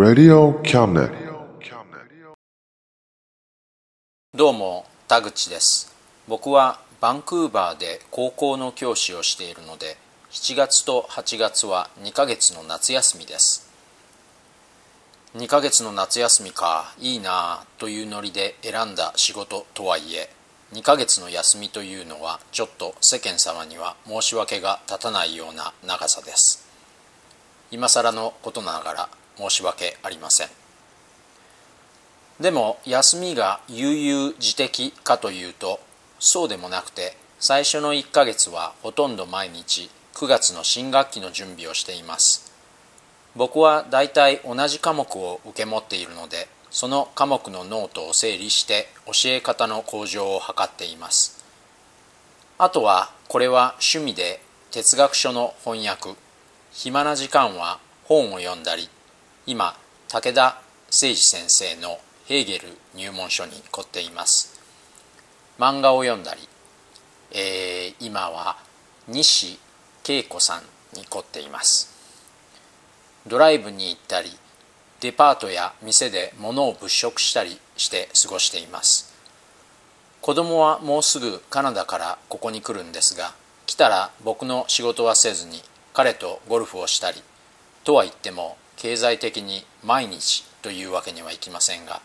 Radio どうも田口です。僕はバンクーバーで高校の教師をしているので7月と8月は2ヶ月の夏休みです。2ヶ月の夏休みかいいなあというノリで選んだ仕事とはいえ2ヶ月の休みというのはちょっと世間様には申し訳が立たないような長さです。今更のことながら申し訳ありません。でも休みが悠々自適かというとそうでもなくて最初の1ヶ月はほとんど毎日9月の新学期の準備をしています。僕はだいたい同じ科目を受け持っているのでその科目のノートを整理して教え方の向上を図っています。あとはこれは趣味で哲学書の翻訳。暇な時間は本を読んだり今武田誠司先生のヘーゲル入門書に凝っています。漫画を読んだり、えー今は西恵子さんに凝っています。ドライブに行ったりデパートや店で物を物色したりして過ごしています。子供はもうすぐカナダからここに来るんですが来たら僕の仕事はせずに彼とゴルフをしたりとは言っても経済的に毎日というわけにはいきませんが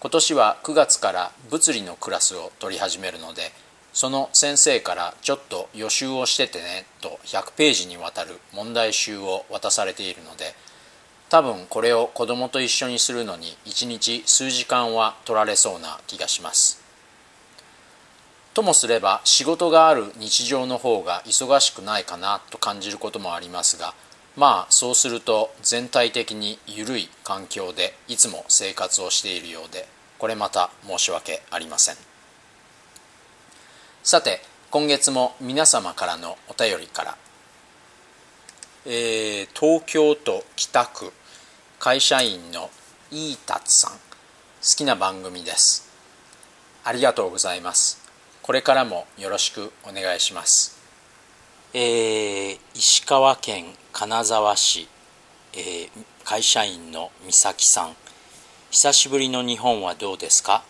今年は9月から物理のクラスを取り始めるのでその先生からちょっと予習をしててねと100ページにわたる問題集を渡されているので多分これを子供と一緒にするのに1日数時間は取られそうな気がします。ともすれば仕事がある日常の方が忙しくないかなと感じることもありますがまあそうすると全体的に緩い環境でいつも生活をしているようでこれまた申し訳ありません。さて今月も皆様からのお便りから、えー東京都北区会社員のイータツさん好きな番組です。ありがとうございます。これからもよろしくお願いします。えー石川県金沢市、えー会社員の美咲さん。久しぶりの日本はどうですか？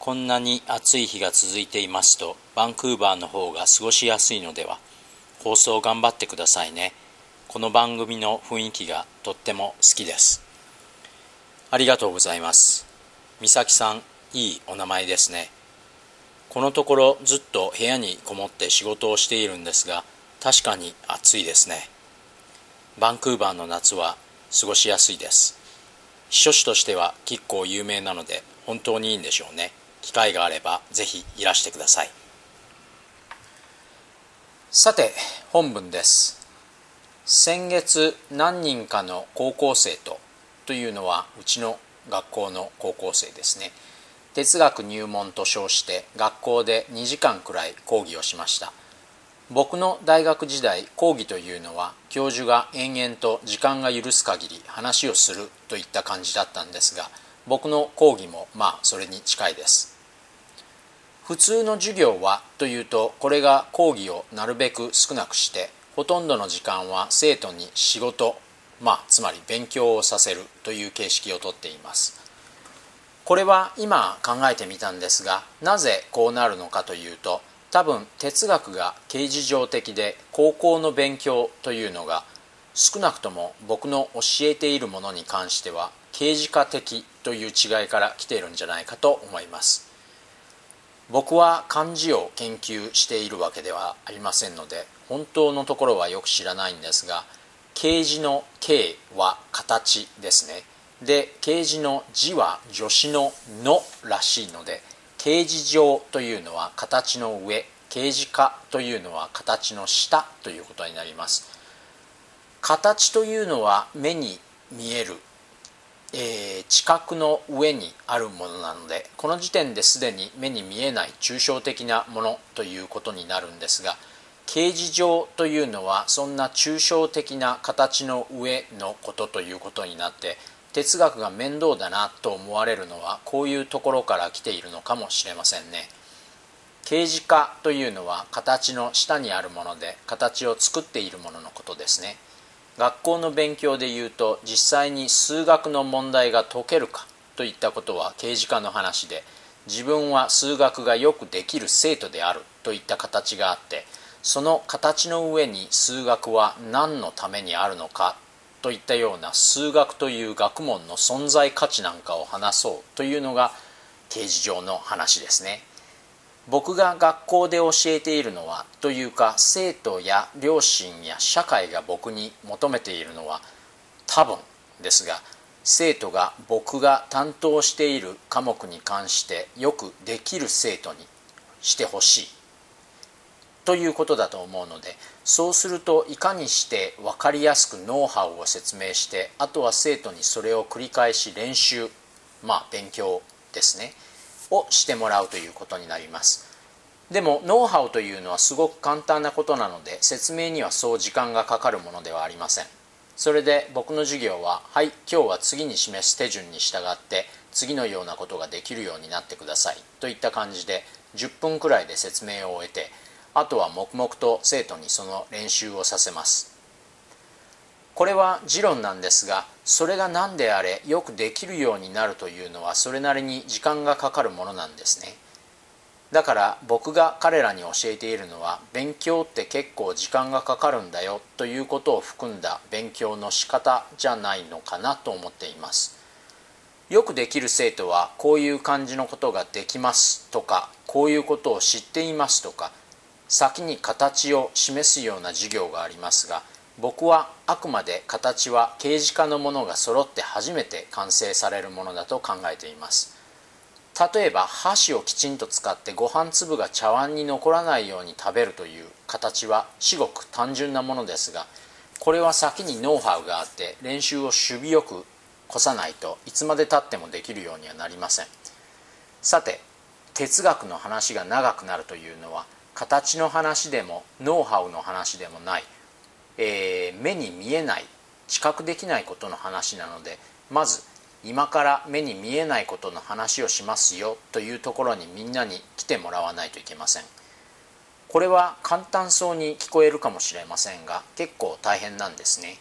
こんなに暑い日が続いていますとバンクーバーの方が過ごしやすいのでは放送頑張ってくださいね。この番組の雰囲気がとっても好きです。ありがとうございます。美咲さんいいお名前ですね。このところずっと部屋にこもって仕事をしているんですが確かに暑いですね。バンクーバーの夏は過ごしやすいです。避暑地としては結構有名なので本当にいいんでしょうね。機会があればぜひいらしてください。さて本文です。先月何人かの高校生とというのはうちの学校の高校生ですね。哲学入門と称して学校で2時間くらい講義をしました。僕の大学時代講義というのは教授が延々と時間が許す限り話をするといった感じだったんですが僕の講義もまあそれに近いです。普通の授業はというとこれが講義をなるべく少なくしてほとんどの時間は生徒に仕事まあつまり勉強をさせるという形式をとっています。これは今考えてみたんですがなぜこうなるのかというと多分哲学が形事上的で高校の勉強というのが少なくとも僕の教えているものに関しては刑事化的という違いから来ているんじゃないかと思います。僕は漢字を研究しているわけではありませんので本当のところはよく知らないんですが刑事の「形」は形ですね。で刑事の字は助詞の「の」らしいので形事上というのは形の上形事化というのは形の下ということになります。形というのは目に見える、えー、知覚の上にあるものなのでこの時点ですでに目に見えない抽象的なものということになるんですが形事上というのはそんな抽象的な形の上のことということになって哲学が面倒だなと思われるのはこういうところから来ているのかもしれませんね。刑事化というのは形の下にあるもので形を作っているもののことですね。学校の勉強でいうと実際に数学の問題が解けるかといったことは刑事化の話で自分は数学がよくできる生徒であるといった形があってその形の上に数学は何のためにあるのかといったような数学という学問の存在価値なんかを話そうというのが刑事上の話ですね。僕が学校で教えているのはというか生徒や両親や社会が僕に求めているのは多分ですが生徒が僕が担当している科目に関してよくできる生徒にしてほしいということだと思うのでそうするといかにして分かりやすくノウハウを説明してあとは生徒にそれを繰り返し練習まあ勉強ですねをしてもらうということになります。でもノウハウというのはすごく簡単なことなので説明にはそう時間がかかるものではありません。それで僕の授業は「はい今日は次に示す手順に従って次のようなことができるようになってください」といった感じで10分くらいで説明を終えてあとは黙々と生徒にその練習をさせます。これは持論なんですがそれが何であれよくできるようになるというのはそれなりに時間がかかるものなんですね。だから僕が彼らに教えているのは勉強って結構時間がかかるんだよということを含んだ勉強の仕方じゃないのかなと思っています。よくできる生徒はこういう感じのことができますとかこういうことを知っていますとか先に形を示すような授業がありますが僕はあくまで形は刑事化のものが揃って初めて完成されるものだと考えています。例えば箸をきちんと使ってご飯粒が茶碗に残らないように食べるという形は至極単純なものですがこれは先にノウハウがあって練習を守備よく越さないといつまでたってもできるようにはなりません。さて哲学の話が長くなるというのは形の話でもノウハウの話でもない、えー、目に見えない知覚できないことの話なのでまず今から目に見えないことの話をしますよというところにみんなに来てもらわないといけません。これは簡単そうに聞こえるかもしれませんが結構大変なんですね、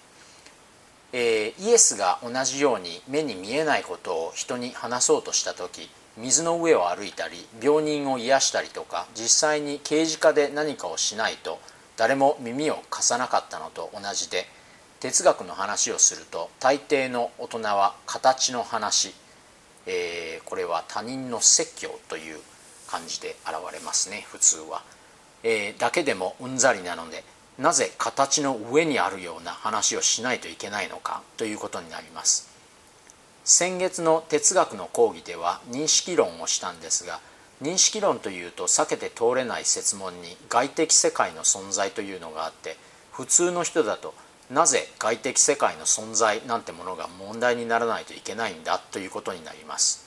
えー、イエスが同じように目に見えないことを人に話そうとした時水の上を歩いたり病人を癒したりとか実際に刑事課で何かをしないと誰も耳を貸さなかったのと同じで哲学の話をすると大抵の大人は形の話、えー、これは他人の説教という感じで現れますね普通は、えー、だけでもうんざりなのでなぜ形の上にあるような話をしないといけないのかということになります。先月の哲学の講義では認識論をしたんですが認識論というと避けて通れない説問に外的世界の存在というのがあって普通の人だとなぜ外的世界の存在なんてものが問題にならないといけないんだということになります。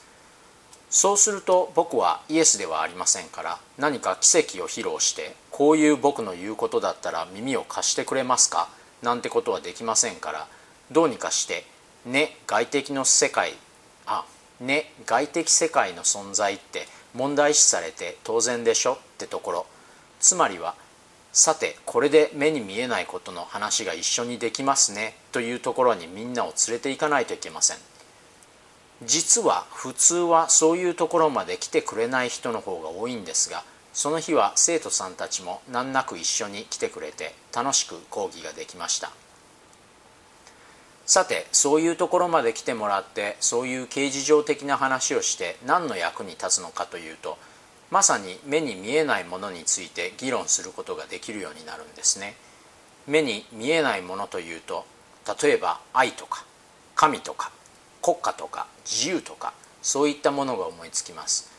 そうすると僕はイエスではありませんから何か奇跡を披露してこういう僕の言うことだったら耳を貸してくれますかなんてことはできませんからどうにかしてね外的の世界。あね外的世界の存在って問題視されて当然でしょってところ。つまりはさてこれで目に見えないことの話が一緒にできますねというところにみんなを連れて行かないといけません。実は普通はそういうところまで来てくれない人の方が多いんですがその日は生徒さんたちも難なく一緒に来てくれて楽しく講義ができました。さてそういうところまで来てもらってそういう刑事上的な話をして何の役に立つのかというとまさに目に見えないものについて議論することができるようになるんですね。目に見えないものというと例えば愛とか神とか国家とか自由とかそういったものが思いつきます。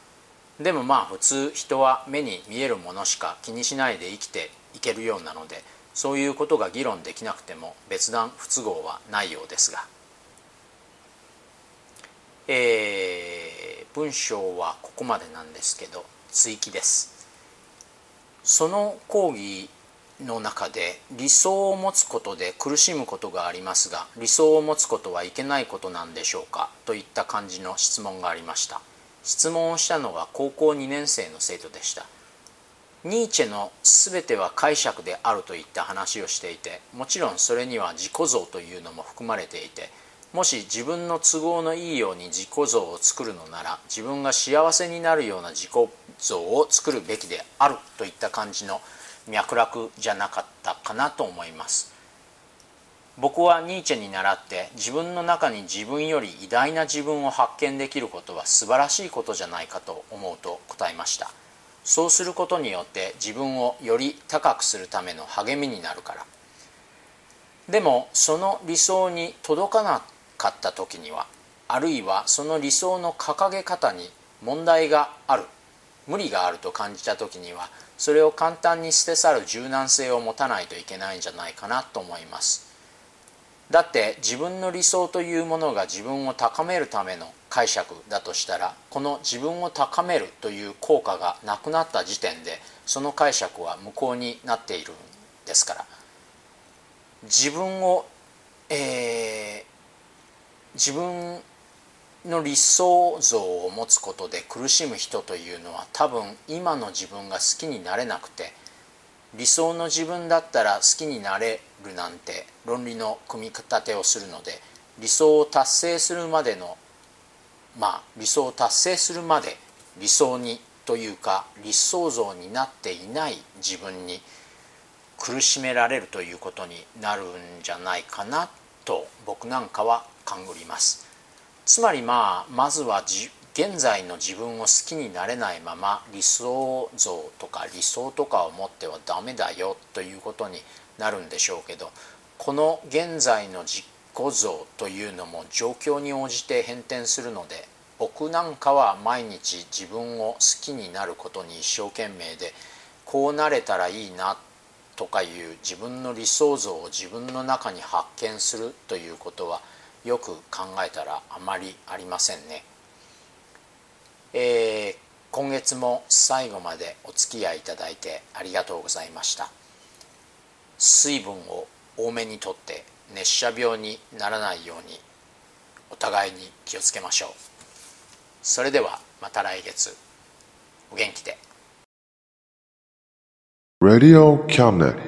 でもまあ普通人は目に見えるものしか気にしないで生きていけるようなのでそういうことが議論できなくても別段不都合はないようですが、えー、文章はここまでなんですけど追記です。その講義の中で理想を持つことで苦しむことがありますが理想を持つことはいけないことなんでしょうか？といった感じの質問がありました。質問をしたのは高校2年生の生徒でした。ニーチェの全ては解釈であるといった話をしていてもちろんそれには自己像というのも含まれていてもし自分の都合のいいように自己像を作るのなら自分が幸せになるような自己像を作るべきであるといった感じの脈絡じゃなかったかなと思います。僕はニーチェに倣って自分の中に自分より偉大な自分を発見できることは素晴らしいことじゃないかと思うと答えました。そうすることによって自分をより高くするための励みになるから。でもその理想に届かなかった時にはあるいはその理想の掲げ方に問題がある。無理があると感じた時にはそれを簡単に捨て去る柔軟性を持たないといけないんじゃないかなと思います。だって自分の理想というものが自分を高めるための解釈だとしたらこの自分を高めるという効果がなくなった時点でその解釈は無効になっているんですから。自分を、えー、自分の理想像を持つことで苦しむ人というのは多分今の自分が好きになれなくて理想の自分だったら好きになれるなんて論理の組み立てをするので理想を達成するまでのまあ理想を達成するまで理想にというか理想像になっていない自分に苦しめられるということになるんじゃないかなと僕なんかは勘ぐります。つまりまあまずは現在の自分を好きになれないまま理想像とか理想とかを持ってはダメだよということになるんでしょうけどこの現在の実己像というのも状況に応じて変転するので僕なんかは毎日自分を好きになることに一生懸命でこうなれたらいいなとかいう自分の理想像を自分の中に発見するということはよく考えたらあまりありませんね。えー、今月も最後までお付き合いいただいてありがとうございました。水分を多めにとって熱射病にならないようにお互いに気をつけましょう。それではまた来月お元気で。Radio Cabinet.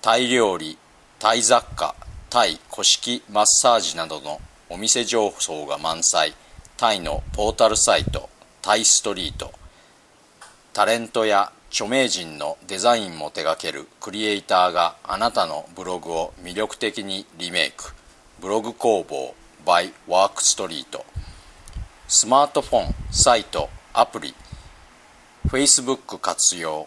タイ料理タイ雑貨タイ古式マッサージなどのお店情報が満載。タイのポータルサイトタイストリート。タレントや著名人のデザインも手掛けるクリエイターがあなたのブログを魅力的にリメイク。ブログ工房 by ワークストリート。スマートフォンサイトアプリ。Facebook 活用。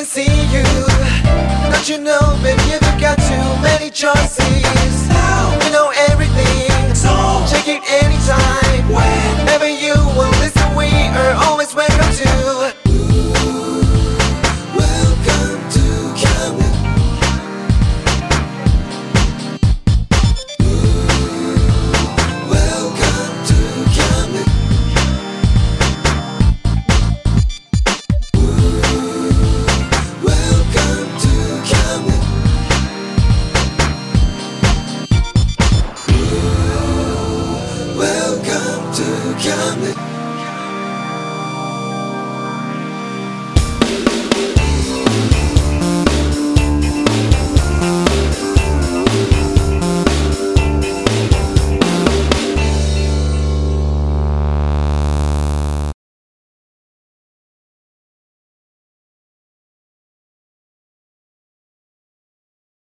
Can see you. Don't you know, baby, you've got too many choices. Now you know everything, so check it anytime. Whenever you want,